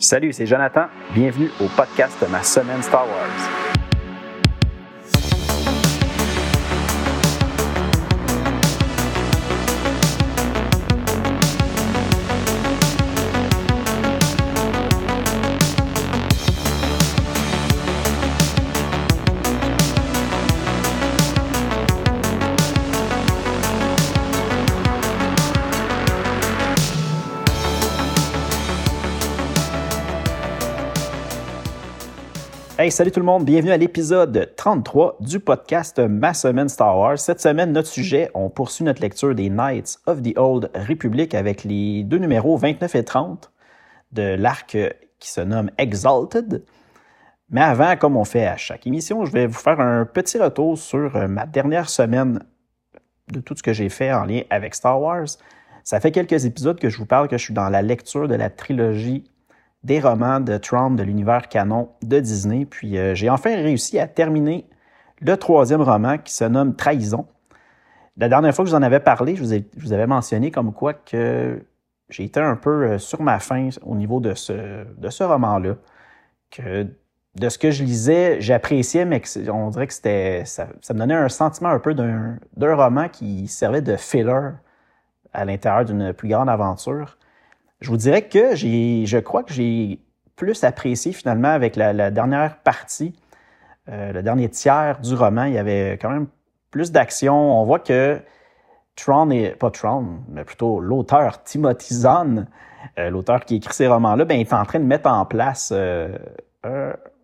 Salut, c'est Jonathan. Bienvenue au podcast de ma semaine Star Wars. Salut tout le monde, bienvenue à l'épisode 33 du podcast Ma semaine Star Wars. Cette semaine, notre sujet, on poursuit notre lecture des Knights of the Old Republic avec les deux numéros 29 et 30 de l'arc qui se nomme Exalted. Mais avant, comme on fait à chaque émission, je vais vous faire un petit retour sur ma dernière semaine de tout ce que j'ai fait en lien avec Star Wars. Ça fait quelques épisodes que je vous parle que je suis dans la lecture de la trilogie des romans de Tron de l'univers canon de Disney. Puis euh, j'ai enfin réussi à terminer le troisième roman qui se nomme Trahison. La dernière fois que je vous en avais parlé, je vous, avais mentionné comme quoi que j'ai été un peu euh, sur ma faim au niveau de ce, de ce roman-là. Que de ce que je lisais, j'appréciais, mais on dirait que c'était, ça, ça, me donnait un sentiment un peu d'un roman qui servait de filler à l'intérieur d'une plus grande aventure je vous dirais que j'ai, je crois que j'ai plus apprécié finalement avec la, dernière partie, euh, le dernier tiers du roman. Il y avait quand même plus d'action. On voit que Tron est pas Tron, mais plutôt l'auteur Timothy Zahn, euh, l'auteur qui écrit ces romans-là, ben, est en train de mettre en place, euh,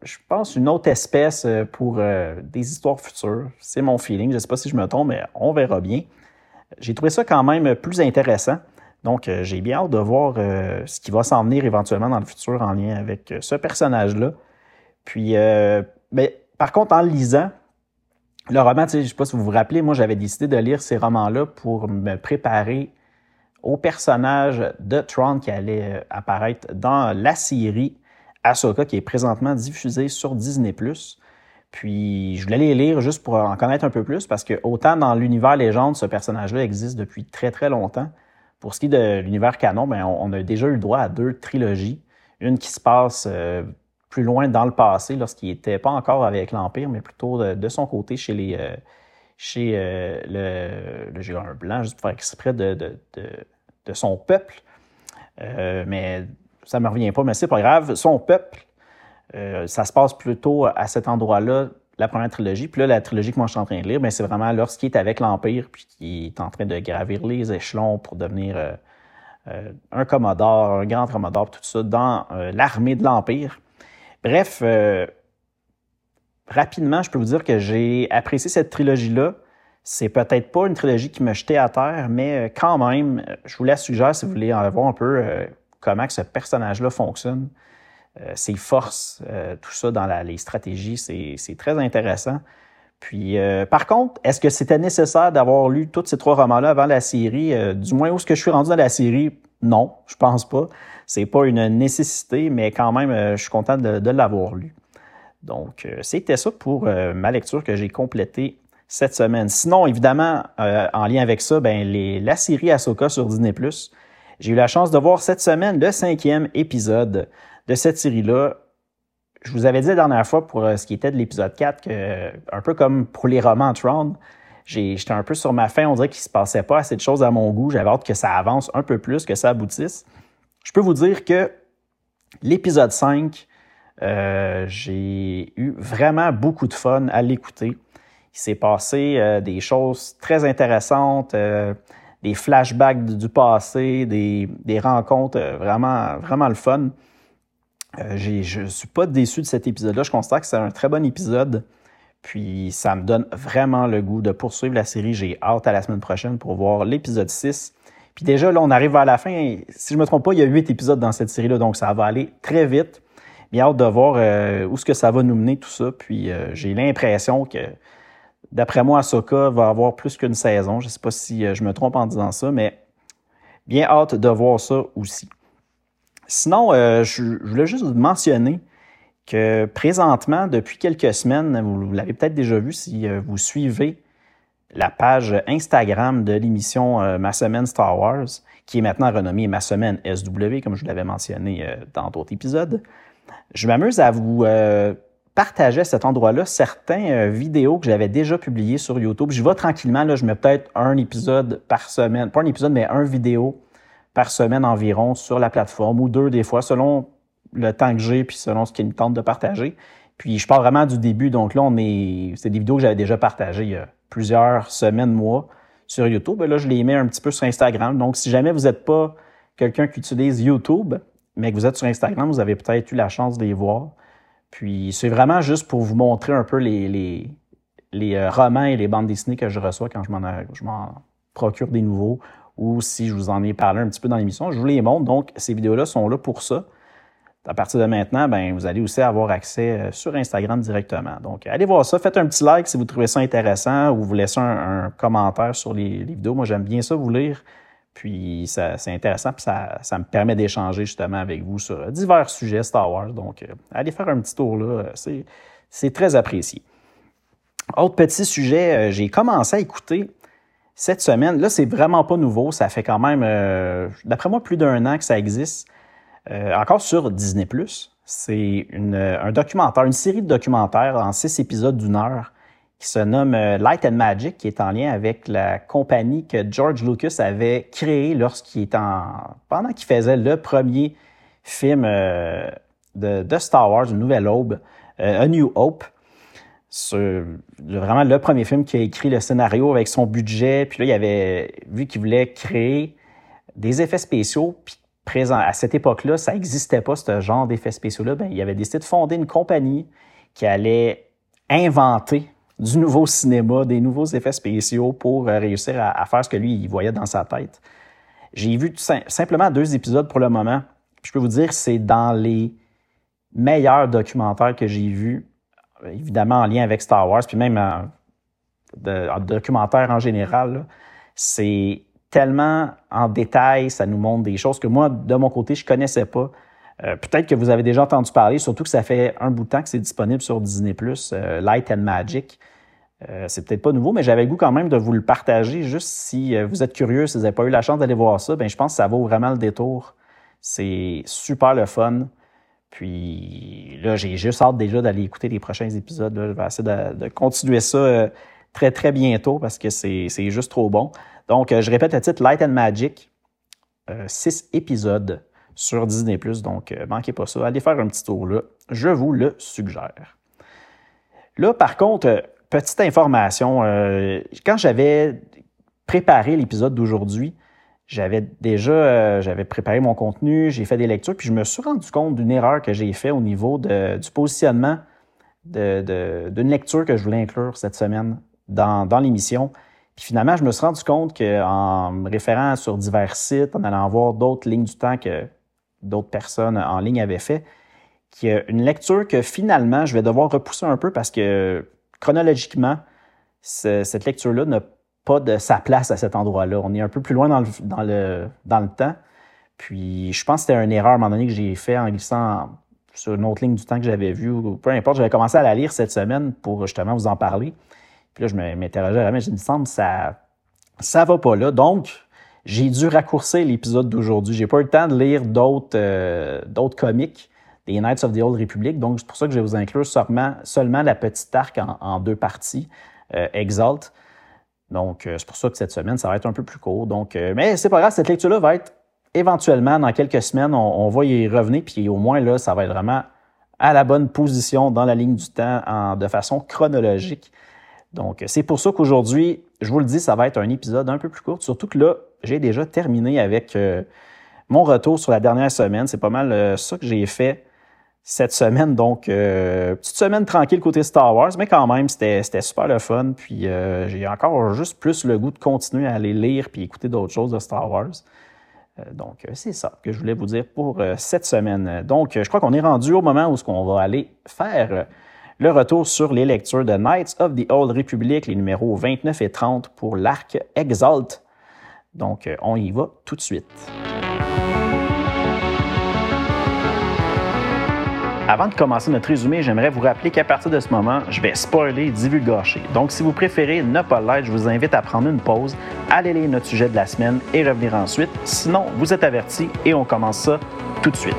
je pense, une autre espèce pour des histoires futures. C'est mon feeling. Je ne sais pas si je me trompe, mais on verra bien. J'ai trouvé ça quand même plus intéressant. Donc, euh, j'ai bien hâte de voir euh, ce qui va s'en venir éventuellement dans le futur en lien avec euh, ce personnage-là. Puis, mais, par contre, en lisant, le roman, je ne sais pas si vous vous rappelez, moi, j'avais décidé de lire ces romans-là pour me préparer au personnage de Tron qui allait apparaître dans la série Ahsoka qui est présentement diffusée sur Disney+. Puis je voulais lire juste pour en connaître un peu plus parce que autant dans l'univers légende, ce personnage-là existe depuis très très longtemps, pour ce qui est de l'univers canon, ben, on, a déjà eu droit à deux trilogies. Une qui se passe euh, plus loin dans le passé, lorsqu'il n'était pas encore avec l'Empire, mais plutôt de, son côté chez euh, euh, le, le blanc, juste pour faire exprès de son peuple. mais ça ne me revient pas, mais c'est pas grave. Son peuple, ça se passe plutôt à cet endroit-là la première trilogie. Puis là, la trilogie que moi je suis en train de lire, ben, c'est vraiment lorsqu'il est avec l'Empire, puis qu'il est en train de gravir les échelons pour devenir euh, euh, un commodore, un grand commodore, tout ça, dans euh, l'armée de l'Empire. Bref, rapidement, je peux vous dire que j'ai apprécié cette trilogie-là. C'est peut-être pas une trilogie qui me jetait à terre, mais quand même, je vous la suggère si vous voulez en voir un peu comment ce personnage-là fonctionne. Euh, ses forces, euh, tout ça dans les stratégies, c'est très intéressant. Puis, euh, par contre, est-ce que c'était nécessaire d'avoir lu tous ces trois romans-là avant la série? du moins, où est-ce que je suis rendu dans la série? Non, je pense pas. C'est pas une nécessité, mais quand même, je suis content de, l'avoir lu. Donc, c'était ça pour ma lecture que j'ai complétée cette semaine. Sinon, évidemment, en lien avec ça, ben, les, la série Ahsoka sur Disney+, j'ai eu la chance de voir cette semaine le cinquième épisode de cette série-là. Je vous avais dit la dernière fois pour euh, ce qui était de l'épisode 4 que, un peu comme pour les romans Tron, j'étais un peu sur ma fin. On dirait qu'il ne se passait pas assez de choses à mon goût. J'avais hâte que ça avance un peu plus, que ça aboutisse. Je peux vous dire que l'épisode 5, euh, j'ai eu vraiment beaucoup de fun à l'écouter. Il s'est passé euh, des choses très intéressantes, des flashbacks du, passé, des, des rencontres vraiment, vraiment le fun. Euh, je ne suis pas déçu de cet épisode-là. Je constate que c'est un très bon épisode. Puis ça me donne vraiment le goût de poursuivre la série. J'ai hâte à la semaine prochaine pour voir l'épisode 6. Puis déjà, là, on arrive vers la fin. Si je ne me trompe pas, il y a huit épisodes dans cette série-là, donc ça va aller très vite. Bien hâte de voir euh, où ce que ça va nous mener, tout ça. Puis euh, j'ai l'impression que, d'après moi, Ahsoka va avoir plus qu'une saison. Je ne sais pas si je me trompe en disant ça, mais bien hâte de voir ça aussi. Sinon, euh, je, voulais juste vous mentionner que présentement, depuis quelques semaines, vous, l'avez peut-être déjà vu si euh, vous suivez la page Instagram de l'émission euh, Ma Semaine Star Wars, qui est maintenant renommée Ma Semaine SW, comme je vous l'avais mentionné dans d'autres épisodes. Je m'amuse à vous partager à cet endroit-là certains vidéos que j'avais déjà publiées sur YouTube. Je vais tranquillement, là, je mets peut-être un épisode par semaine, pas un épisode, mais un vidéo par semaine environ sur la plateforme, ou deux des fois, selon le temps que j'ai, puis selon ce qu'il me tente de partager. Puis je pars vraiment du début, donc là, on est. C'est des vidéos que j'avais déjà partagées il y a plusieurs semaines, mois sur YouTube. Là, je les mets un petit peu sur Instagram. Donc, si jamais vous n'êtes pas quelqu'un qui utilise YouTube, mais que vous êtes sur Instagram, vous avez peut-être eu la chance de les voir. Puis c'est vraiment juste pour vous montrer un peu les, les, les euh, romans et les bandes dessinées que je reçois quand je m'en procure des nouveaux ou si je vous en ai parlé un petit peu dans l'émission, je vous les montre. Donc, ces vidéos-là sont là pour ça à partir de maintenant, ben, vous allez aussi avoir accès euh, sur Instagram directement. Donc, allez voir ça. Faites un petit like si vous trouvez ça intéressant ou vous laissez un, commentaire sur les, vidéos. Moi, j'aime bien ça vous lire. Puis, c'est intéressant. Puis, ça, ça me permet d'échanger justement avec vous sur divers sujets Star Wars. Donc, euh, allez faire un petit tour là. C'est très apprécié. Autre petit sujet, euh, j'ai commencé à écouter cette semaine. Là, c'est vraiment pas nouveau. Ça fait quand même, d'après moi, plus d'un an que ça existe. Euh, encore sur Disney ⁇ c'est un documentaire, une série de documentaires en six épisodes d'une heure qui se nomme euh, Light and Magic, qui est en lien avec la compagnie que George Lucas avait créée lorsqu'il est en, pendant qu'il faisait le premier film euh, de, Star Wars, une nouvelle aube, A New Hope. C'est vraiment le premier film qui a écrit le scénario avec son budget. Puis là, il avait vu qu'il voulait créer des effets spéciaux, puis présent. À cette époque-là, ça n'existait pas, ce genre d'effets spéciaux-là. Ben, il avait décidé de fonder une compagnie qui allait inventer du nouveau cinéma, des nouveaux effets spéciaux pour euh, réussir à, faire ce que lui, il voyait dans sa tête. J'ai vu simplement deux épisodes pour le moment. je peux vous dire, c'est dans les meilleurs documentaires que j'ai vus, évidemment en lien avec Star Wars, puis même en, en documentaire en général. C'est tellement en détail, ça nous montre des choses que moi, de mon côté, je connaissais pas. Euh, peut-être que vous avez déjà entendu parler, surtout que ça fait un bout de temps que c'est disponible sur Disney+, euh, Light and Magic. Euh, c'est peut-être pas nouveau, mais j'avais le goût quand même de vous le partager, juste si vous êtes curieux, si vous n'avez pas eu la chance d'aller voir ça, ben je pense que ça vaut vraiment le détour. C'est super le fun. Puis là, j'ai juste hâte déjà d'aller écouter les prochains épisodes. Je vais essayer de, continuer ça très, très bientôt parce que c'est juste trop bon. Donc, euh, je répète le titre Light and Magic, euh, six épisodes sur Disney+. Donc, euh, manquez pas ça. Allez faire un petit tour là. Je vous le suggère. Là, par contre, petite information. quand j'avais préparé l'épisode d'aujourd'hui, j'avais déjà j'avais préparé mon contenu, j'ai fait des lectures, puis je me suis rendu compte d'une erreur que j'ai faite au niveau du positionnement d'une lecture que je voulais inclure cette semaine dans, dans l'émission. Puis finalement, je me suis rendu compte qu'en me référant sur divers sites, en allant voir d'autres lignes du temps que d'autres personnes en ligne avaient fait, qu'il y a une lecture que finalement, je vais devoir repousser un peu parce que chronologiquement, cette lecture-là n'a pas de sa place à cet endroit-là. On est un peu plus loin dans le, dans le, dans le temps. Puis je pense que c'était une erreur à un moment donné que j'ai fait en glissant sur une autre ligne du temps que j'avais vue, ou peu importe. J'avais commencé à la lire cette semaine pour justement vous en parler. Puis là, je m'interrogeais vraiment, je me semble ça ça va pas là. Donc, j'ai dû raccourcir l'épisode d'aujourd'hui. J'ai pas eu le temps de lire d'autres euh, d'autres comics des Knights of the Old Republic. Donc, c'est pour ça que je vais vous inclure seulement, seulement la petite arc en, deux parties, euh, Exalt. Donc, euh, c'est pour ça que cette semaine, ça va être un peu plus court. Donc, mais c'est pas grave, cette lecture-là va être éventuellement, dans quelques semaines, on, va y revenir, puis au moins, là, ça va être vraiment à la bonne position dans la ligne du temps de façon chronologique. Donc, c'est pour ça qu'aujourd'hui, je vous le dis, ça va être un épisode un peu plus court, surtout que là, j'ai déjà terminé avec euh, mon retour sur la dernière semaine. C'est pas mal euh, ça que j'ai fait cette semaine. Donc, euh, petite semaine tranquille côté Star Wars, mais quand même, c'était super le fun. Puis, j'ai encore juste plus le goût de continuer à aller lire puis écouter d'autres choses de Star Wars. donc, c'est ça que je voulais vous dire pour cette semaine. Donc, je crois qu'on est rendu au moment où ce qu'on va aller faire le retour sur les lectures de Knights of the Old Republic, les numéros 29 et 30 pour l'arc Exalt. Donc, euh, on y va tout de suite. Avant de commencer notre résumé, j'aimerais vous rappeler qu'à partir de ce moment, je vais spoiler et divulgacher. Donc, si vous préférez ne pas l'être, je vous invite à prendre une pause, aller lire notre sujet de la semaine et revenir ensuite. Sinon, vous êtes avertis et on commence ça tout de suite.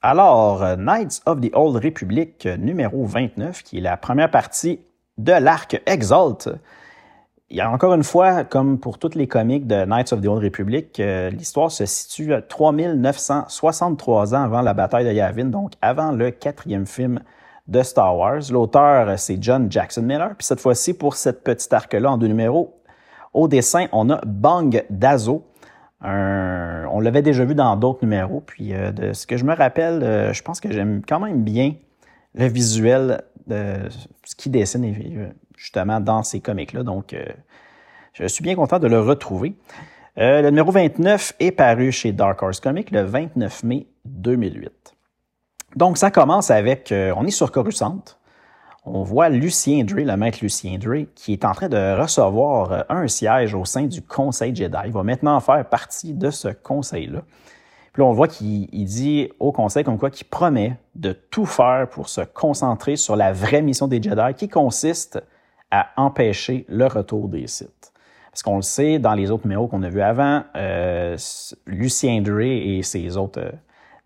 Alors, Knights of the Old Republic numéro 29, qui est la première partie de l'arc Exalt, il encore une fois, comme pour toutes les comics de Knights of the Old Republic, euh, l'histoire se situe à 3963 ans avant la bataille de Yavin, donc avant le quatrième film de Star Wars. L'auteur, c'est John Jackson Miller. Puis cette fois-ci, pour cette petite arc-là en deux numéros, au dessin, on a Bang Dazo. on l'avait déjà vu dans d'autres numéros. Puis euh, de ce que je me rappelle, euh, je pense que j'aime quand même bien le visuel de ce qui dessine justement dans ces comics-là. Donc, euh, je suis bien content de le retrouver. Euh, le numéro 29 est paru chez Dark Horse Comics le 29 mai 2008. Donc, ça commence avec, euh, on est sur Coruscant. On voit Lucien Dre, le maître Lucien Dre, qui est en train de recevoir un siège au sein du Conseil Jedi. Il va maintenant faire partie de ce conseil-là. Puis là, on voit qu'il dit au conseil comme quoi qu'il promet de tout faire pour se concentrer sur la vraie mission des Jedi qui consiste à empêcher le retour des sites. Parce qu'on le sait, dans les autres numéros qu'on a vus avant, euh, Lucien Dre et ses autres euh,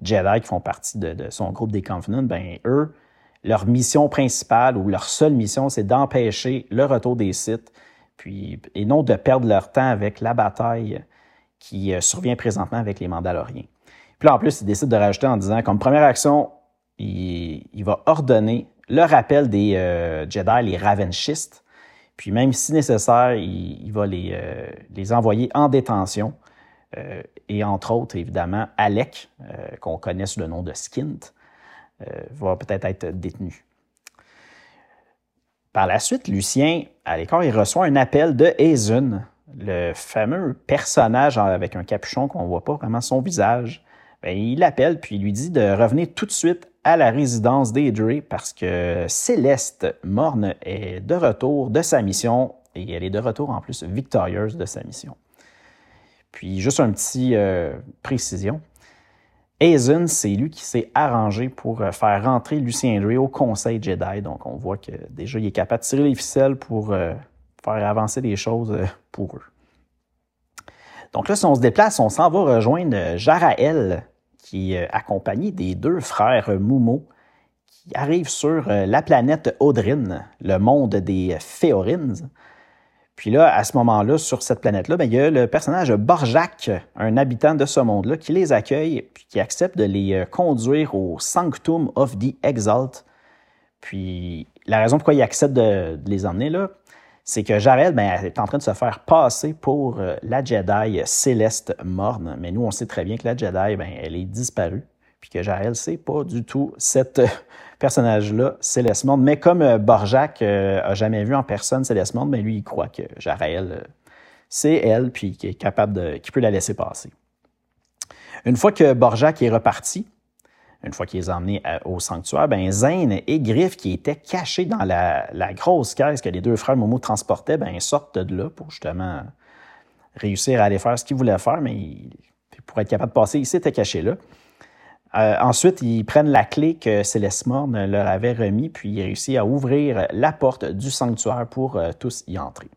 Jedi qui font partie de, son groupe des Covenants, ben eux, leur mission principale ou leur seule mission, c'est d'empêcher le retour des sites, et non de perdre leur temps avec la bataille qui euh, survient présentement avec les Mandaloriens. Puis là, en plus, il décide de rajouter en disant, comme première action, il va ordonner le rappel des euh, Jedi, les Ravenchistes. Puis même si nécessaire, il, va les, euh, les, envoyer en détention. Euh, et entre autres, évidemment, Alec, qu'on connaît sous le nom de Skint, va peut-être être détenu. Par la suite, Lucien, à l'écart, il reçoit un appel de Hazen, le fameux personnage avec un capuchon qu'on ne voit pas vraiment son visage. Bien, il l'appelle puis il lui dit de revenir tout de suite à la résidence d'Adre parce que Céleste Morne est de retour de sa mission et elle est de retour en plus victorieuse de sa mission. Puis juste un petit euh, précision. Hazen, c'est lui qui s'est arrangé pour euh, faire rentrer Lucien Dre au Conseil Jedi. Donc on voit que déjà il est capable de tirer les ficelles pour euh, faire avancer les choses pour eux. Donc là, si on se déplace, on s'en va rejoindre Jaraël, qui est accompagné des deux frères Moumo qui arrivent sur euh, la planète Audrine, le monde des Féorines. Puis là, à ce moment-là, sur cette planète-là, ben, il y a le personnage Borjak, un habitant de ce monde-là, qui les accueille puis qui accepte de les euh, conduire au Sanctum of the Exalt. Puis la raison pourquoi il accepte de les emmener là, c'est que Jarel ben, est en train de se faire passer pour euh, la Jedi céleste morne. Mais nous, on sait très bien que la Jedi, ben, elle est disparue. Puis que Jarel, c'est pas du tout cette euh, personnage-là, Céleste Morne. Mais comme euh, Borjak a jamais vu en personne Céleste Morne, ben, lui, il croit que Jarel, c'est elle, puis qu'il est capable de, qu'il peut la laisser passer. Une fois que Borjak est reparti, une fois qu'ils les ont emmenés au sanctuaire, ben Zane et Griff, qui étaient cachés dans la, grosse caisse que les deux frères Momo transportaient, ben, sortent de là pour justement réussir à aller faire ce qu'ils voulaient faire, mais pour être capable de passer, ils s'étaient cachés là. Euh, ensuite, ils prennent la clé que Céleste Morne leur avait remis, puis ils réussissent à ouvrir la porte du sanctuaire pour euh, tous y entrer.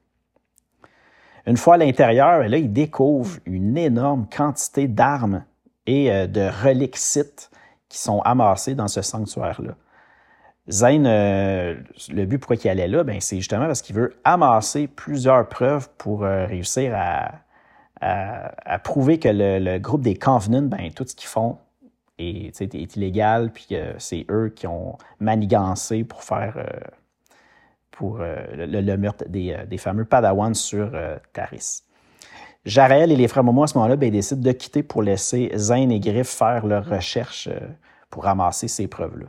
Une fois à l'intérieur, là, ils découvrent une énorme quantité d'armes et euh, de reliques sites qui sont amassés dans ce sanctuaire-là. Zane, euh, le but pourquoi il allait là, ben, c'est justement parce qu'il veut amasser plusieurs preuves pour euh, réussir à, à, prouver que le, groupe des Covenants, ben, tout ce qu'ils font est, illégal, puis c'est eux qui ont manigancé pour faire euh, pour le, meurtre des, des, fameux Padawans sur Taris. Jarel et les frères Momo, à ce moment-là, ben, décident de quitter pour laisser Zane et Griff faire leurs recherches euh, pour ramasser ces preuves-là.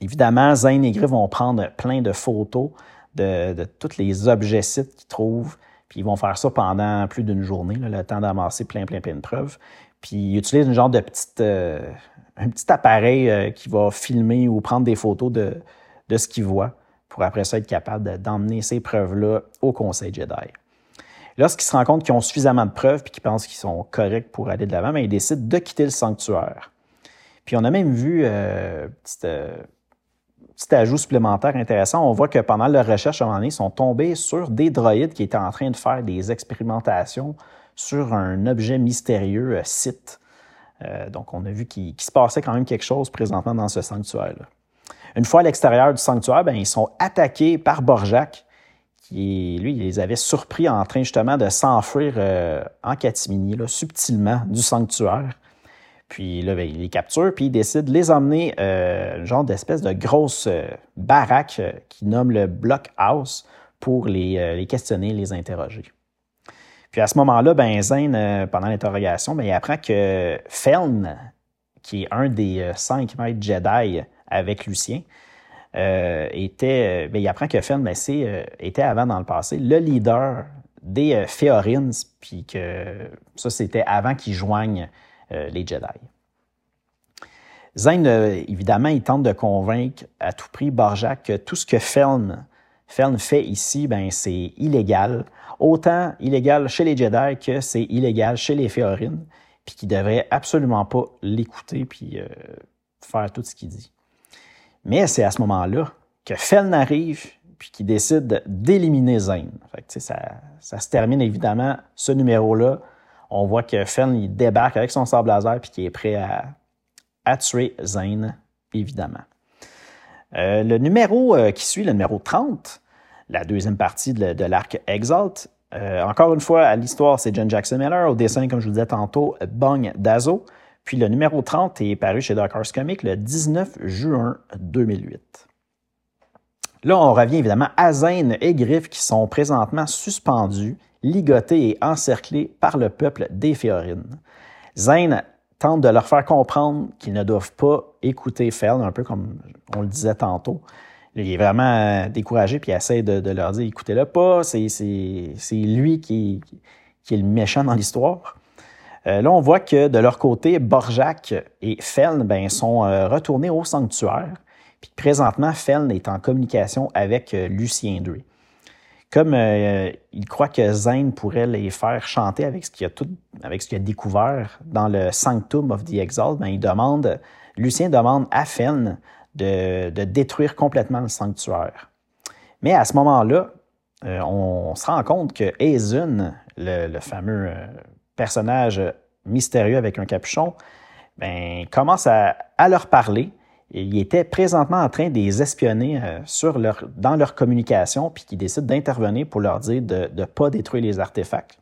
Évidemment, Zane et Griff vont prendre plein de photos de, tous les objets sites qu'ils trouvent, puis ils vont faire ça pendant plus d'une journée, le temps d'amasser plein, plein, plein de preuves. Puis ils utilisent une genre de petite, euh, un petit appareil euh, qui va filmer ou prendre des photos de, de ce qu'ils voient pour après ça être capable d'emmener ces preuves-là au Conseil Jedi. Lorsqu'ils se rendent compte qu'ils ont suffisamment de preuves puis qu'ils pensent qu'ils sont corrects pour aller de l'avant, ben, ils décident de quitter le sanctuaire. Puis on a même vu, euh, petit, euh, petit ajout supplémentaire intéressant, on voit que pendant leur recherche, à un moment donné, ils sont tombés sur des droïdes qui étaient en train de faire des expérimentations sur un objet mystérieux euh, site. Euh, donc, on a vu qu'il se passait quand même quelque chose présentement dans ce sanctuaire-là. Une fois à l'extérieur du sanctuaire, ben, ils sont attaqués par Borjak, lui, les avait surpris en train justement de s'enfuir euh, en catimini, subtilement, du sanctuaire. Puis là, ben, il les capture, puis il décide de les emmener, euh, genre d'espèce de grosse euh, baraque euh, qui nomme le Blockhouse pour les, questionner, les interroger. Puis à ce moment-là, ben, pendant l'interrogation, ben, il apprend que Feln, qui est un des cinq maîtres Jedi avec Lucien, était, ben, il apprend que Feln ben, était avant dans le passé le leader des Féorines, puis que ça, c'était avant qu'ils joignent euh, les Jedi. Zane, euh, évidemment, il tente de convaincre à tout prix Borjak que tout ce que Feln, fait ici, ben, c'est illégal. Autant illégal chez les Jedi que c'est illégal chez les Féorines, puis qu'il devrait absolument pas l'écouter puis euh, faire tout ce qu'il dit. Mais c'est à ce moment-là que Feln arrive puis qu'il décide d'éliminer Zane. ça, ça se termine évidemment, ce numéro-là, on voit que Fenn débarque avec son sable laser puis qu'il est prêt à, tuer Zane, évidemment. Euh, le numéro euh, qui suit, le numéro 30, la deuxième partie de, l'arc Exalt, euh, encore une fois, à l'histoire, c'est John Jackson Miller. Au dessin, comme je vous disais tantôt, Bong Dazo. Puis le numéro 30 est paru chez Dark Horse Comics le 19 juin 2008. Là, on revient évidemment à Zane et Griff qui sont présentement suspendus ligotés et encerclés par le peuple des Féorines. Zane tente de leur faire comprendre qu'ils ne doivent pas écouter Feld, un peu comme on le disait tantôt. Il est vraiment euh, découragé puis il essaie de, leur dire écoutez-le pas, c'est lui qui, qui, est le méchant dans l'histoire. Euh, là, on voit que de leur côté, Borjak et Feln ben, sont euh, retournés au sanctuaire. Puis présentement, Feln est en communication avec Lucien II. Comme euh, il croit que Zane pourrait les faire chanter avec ce qu'il a, découvert dans le Sanctum of the Exalt, ben, Lucien demande à Fenn de, détruire complètement le sanctuaire. Mais à ce moment-là, euh, on, se rend compte que Aizun, le, fameux euh, personnage mystérieux avec un capuchon, ben, commence à, leur parler ils étaient présentement en train de les espionner euh, dans leur communication, puis qui décident d'intervenir pour leur dire de ne pas détruire les artefacts.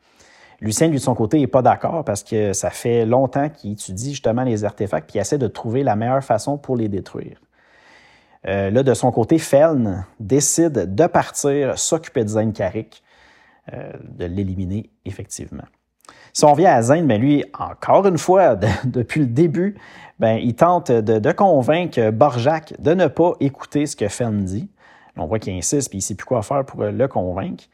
Lucien, lui, de son côté, n'est pas d'accord parce que ça fait longtemps qu'il étudie justement les artefacts, puis il essaie de trouver la meilleure façon pour les détruire. Euh, là, de son côté, Feln décide de partir s'occuper de euh, de l'éliminer effectivement. Si on vient à Zane, ben lui, encore une fois, depuis le début, ben, il tente de, convaincre Borjak de ne pas écouter ce que Fenn dit. On voit qu'il insiste puis il ne sait plus quoi faire pour le convaincre.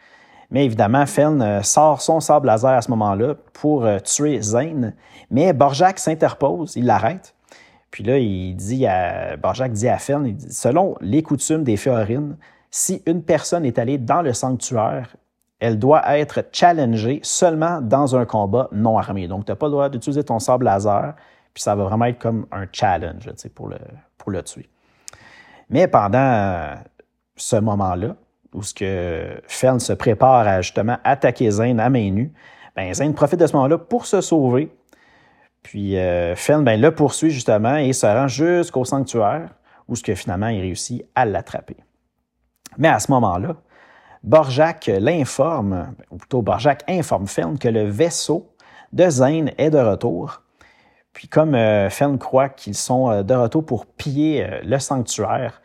Mais évidemment, Fenn euh, sort son sable laser à ce moment-là pour euh, tuer Zane. Mais Borjak s'interpose, il l'arrête. Puis là, il dit à, Borjak dit à Fenn, selon les coutumes des Féorines, si une personne est allée dans le sanctuaire elle doit être challengée seulement dans un combat non armé. Donc, tu n'as pas le droit d'utiliser ton sable laser, puis ça va vraiment être comme un challenge pour le, tuer. Mais pendant euh, ce moment-là, où ce Fern se prépare à justement attaquer Zane à main nue, ben Zane profite de ce moment-là pour se sauver. Puis euh, Fern ben, le poursuit justement et se rend jusqu'au sanctuaire, où ce que finalement il réussit à l'attraper. Mais à ce moment-là, Borjak l'informe, ou plutôt Borjak informe Fern que le vaisseau de Zane est de retour. Puis comme euh, Fern croit qu'ils sont euh, de retour pour piller euh, le sanctuaire,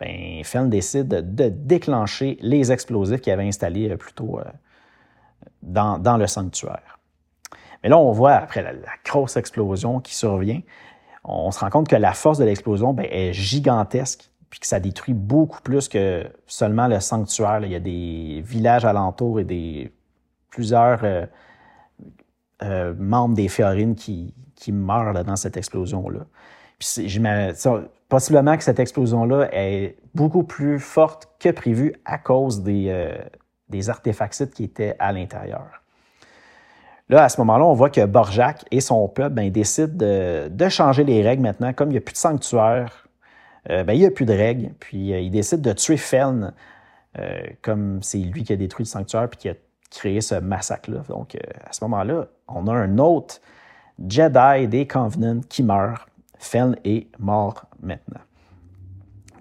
ben, décide de déclencher les explosifs qu'il avait installés plutôt dans, dans, le sanctuaire. Mais là, on voit, après la, grosse explosion qui survient, on se rend compte que la force de l'explosion ben, est gigantesque puis que ça détruit beaucoup plus que seulement le sanctuaire. Il y a des villages alentours et des plusieurs euh, euh, membres des Féorines qui, qui meurent dans cette explosion-là. Possiblement que cette explosion-là est beaucoup plus forte que prévu à cause des, euh, des artefacts qui étaient à l'intérieur. Là, à ce moment-là, on voit que Borjak et son peuple ben, décident de, changer les règles maintenant. Comme il n'y a plus de sanctuaire, euh, ben, il n'y a plus de règles. Puis euh, ils décident de tuer Feln, euh, comme c'est lui qui a détruit le sanctuaire puis qui a créé ce massacre-là. Donc, à ce moment-là, on a un autre Jedi des Covenants qui meurt. Feln est mort maintenant.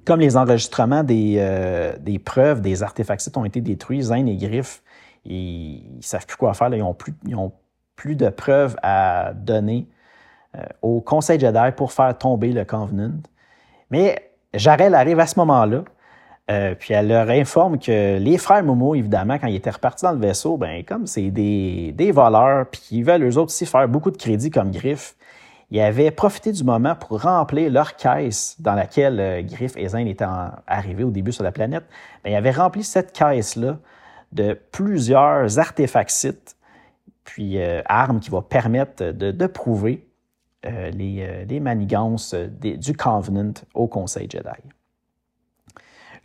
Comme les enregistrements des, des preuves des artefacts ont été détruits, Zane et Griff ils ne savent plus quoi faire. Ils n'ont plus, plus de preuves à donner euh, au Conseil Jedi pour faire tomber le Covenant. Mais Jarel arrive à ce moment-là, euh, puis elle leur informe que les frères Momo, évidemment, quand ils étaient repartis dans le vaisseau, ben comme c'est des, voleurs, puis qu'ils veulent eux autres aussi faire beaucoup de crédits comme Griff, ils avaient profité du moment pour remplir leur caisse dans laquelle euh, Griff et Zane étaient arrivés au début sur la planète. Ben, ils avaient rempli cette caisse-là de plusieurs artefacts puis euh, armes qui vont permettre de, prouver euh, euh, les, manigances du Covenant au Conseil Jedi.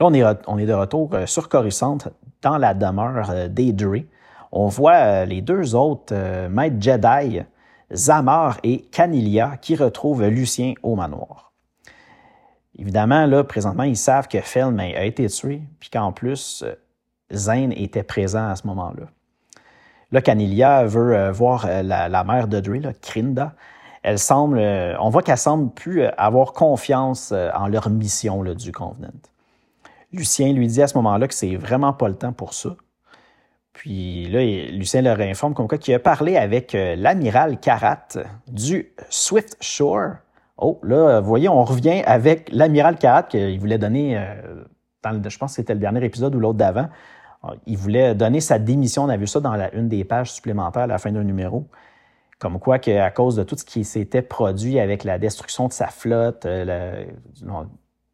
Là, on est, de retour sur Coruscant, dans la demeure d'Aedre. On voit les deux autres maîtres Jedi, Zamar et Canilia, qui retrouvent Lucien au manoir. Évidemment, là, présentement, ils savent que Felm a été tué, puis qu'en plus, Zane était présent à ce moment-là. Là, Canilia veut euh, voir euh, la, mère de Dre, Krinda. Elle semble, euh, on voit qu'elle semble plus avoir confiance en leur mission du Convenant. Lucien lui dit à ce moment-là que c'est vraiment pas le temps pour ça. Puis là, Lucien leur informe qu'il a parlé avec l'amiral Karat du Swift Shore. Oh, là, vous voyez, on revient avec l'amiral Karat qu'il voulait donner, dans je pense que c'était le dernier épisode ou l'autre d'avant, il voulait donner sa démission. On a vu ça dans une des pages supplémentaires à la fin d'un numéro. Comme quoi, à cause de tout ce qui s'était produit avec la destruction de sa flotte, euh,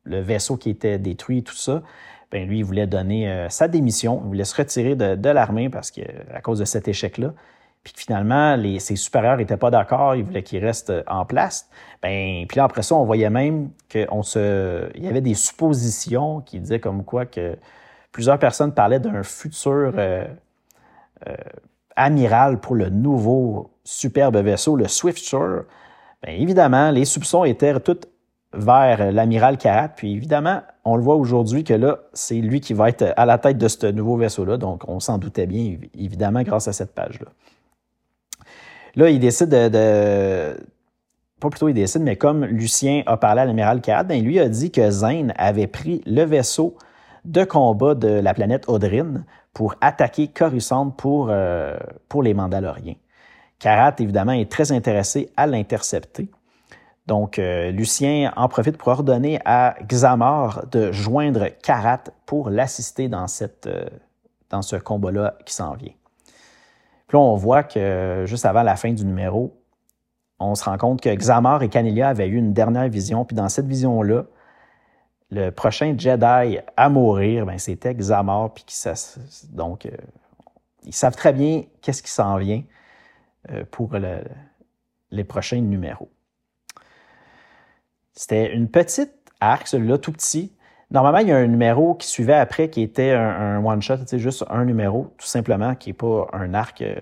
le, vaisseau qui était détruit, tout ça, ben lui, il voulait donner euh, sa démission. Il voulait se retirer de, l'armée parce que, à cause de cet échec-là. Puis finalement, ses supérieurs n'étaient pas d'accord, ils voulaient qu'il reste en place. Ben, puis là, après ça, on voyait même qu'il se, il y avait des suppositions qui disaient comme quoi que plusieurs personnes parlaient d'un futur euh, amiral pour le nouveau superbe vaisseau, le Swift Shore. Bien, évidemment, les soupçons étaient tous vers l'amiral Karat. Puis évidemment, on le voit aujourd'hui que là, c'est lui qui va être à la tête de ce nouveau vaisseau-là. Donc, on s'en doutait bien, évidemment, grâce à cette page-là. Là, il décide de, Pas plutôt il décide, mais comme Lucien a parlé à l'amiral Karat, bien, lui a dit que Zane avait pris le vaisseau de combat de la planète Audrine pour attaquer Coruscant pour, euh, pour les Mandaloriens. Karat, évidemment, est très intéressé à l'intercepter. Donc, euh, Lucien en profite pour ordonner à Xamar de joindre Karat pour l'assister dans, euh, dans ce combat-là qui s'en vient. Puis là, on voit que juste avant la fin du numéro, on se rend compte que Xamar et Canilia avaient eu une dernière vision. Puis dans cette vision-là, le prochain Jedi à mourir, ben, c'était Xamar. Puis donc, euh, ils savent très bien qu'est-ce qui s'en vient euh, pour les prochains numéros. C'était une petite arc, celui-là, tout petit. Normalement, il y a un numéro qui suivait après qui était un, one-shot, juste un numéro, tout simplement, qui n'est pas un arc euh,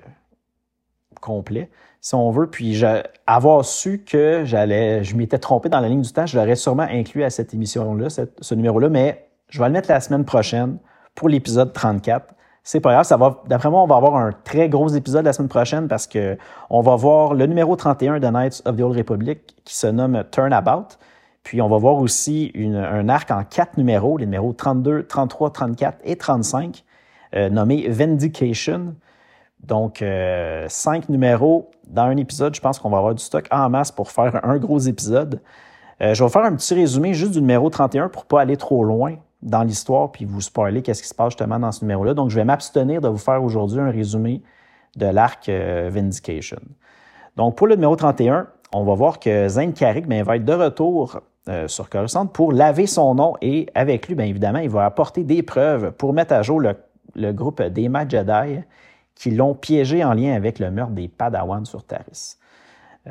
complet si on veut. Puis avoir su que j'allais, je m'étais trompé dans la ligne du temps, je l'aurais sûrement inclus à cette émission-là, ce numéro-là, mais je vais le mettre la semaine prochaine pour l'épisode 34. C'est pas grave, ça va, d'après moi, on va avoir un très gros épisode la semaine prochaine parce que on va voir le numéro 31 de Knights of the Old Republic qui se nomme Turnabout. Puis on va voir aussi un arc en quatre numéros, les numéros 32, 33, 34 et 35, euh, nommé Vindication. Donc, euh, cinq numéros dans un épisode. Je pense qu'on va avoir du stock en masse pour faire un gros épisode. Euh, je vais faire un petit résumé juste du numéro 31 pour ne pas aller trop loin dans l'histoire puis vous spoiler qu'est-ce qui se passe justement dans ce numéro-là. Donc, je vais m'abstenir de vous faire aujourd'hui un résumé de l'arc euh, Vindication. Donc, pour le numéro 31, on va voir que Zane Carrick ben, va être de retour sur Coruscant pour laver son nom et avec lui, bien évidemment, il va apporter des preuves pour mettre à jour le, groupe d'Ema Jedi qui l'ont piégé en lien avec le meurtre des Padawan sur Taris.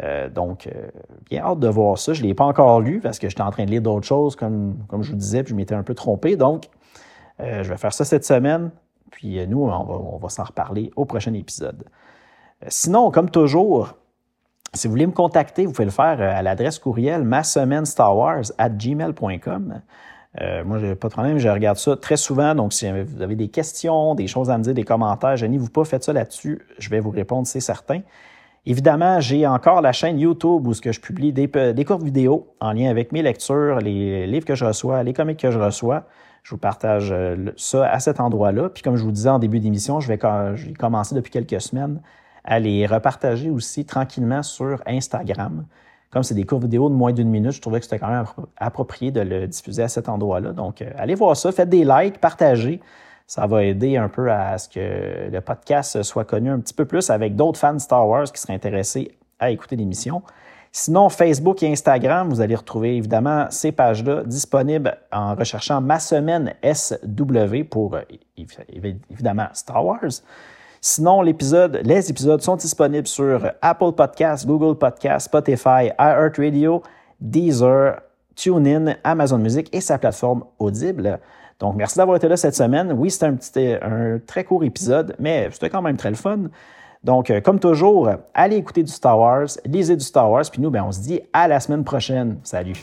Euh, donc, euh, bien hâte de voir ça. Je ne l'ai pas encore lu parce que j'étais en train de lire d'autres choses, comme, comme je vous disais, puis je m'étais un peu trompé. Donc, euh, je vais faire ça cette semaine. Puis nous, on va, s'en reparler au prochain épisode. Sinon, comme toujours, si vous voulez me contacter, vous pouvez le faire à l'adresse courriel ma semaine Star Wars at gmail.com. Euh, moi, j'ai pas de problème, je regarde ça très souvent. Donc, si vous avez des questions, des choses à me dire, des commentaires, je vous pas, faites ça là-dessus. Je vais vous répondre, c'est certain. Évidemment, j'ai encore la chaîne YouTube où ce que je publie des, courtes vidéos en lien avec mes lectures, les livres que je reçois, les comics que je reçois. Je vous partage euh, ça à cet endroit-là. Puis comme je vous disais en début d'émission, je vais commencer depuis quelques semaines à les repartager aussi tranquillement sur Instagram. Comme c'est des courtes vidéos de moins d'une minute, je trouvais que c'était quand même approprié de le diffuser à cet endroit-là. Donc, euh, allez voir ça, faites des likes, partagez. Ça va aider un peu à ce que le podcast soit connu un petit peu plus avec d'autres fans Star Wars qui seraient intéressés à écouter l'émission. Sinon, Facebook et Instagram, vous allez retrouver évidemment ces pages-là disponibles en recherchant ma semaine SW pour euh, évidemment Star Wars. Sinon, les épisodes sont disponibles sur Apple Podcasts, Google Podcasts, Spotify, iHeartRadio, Deezer, TuneIn, Amazon Music et sa plateforme Audible. Donc, merci d'avoir été là cette semaine. Oui, c'était un, petit, un très court épisode, mais c'était quand même très le fun. Donc, euh, comme toujours, allez écouter du Star Wars, lisez du Star Wars, puis nous, ben, on se dit à la semaine prochaine. Salut!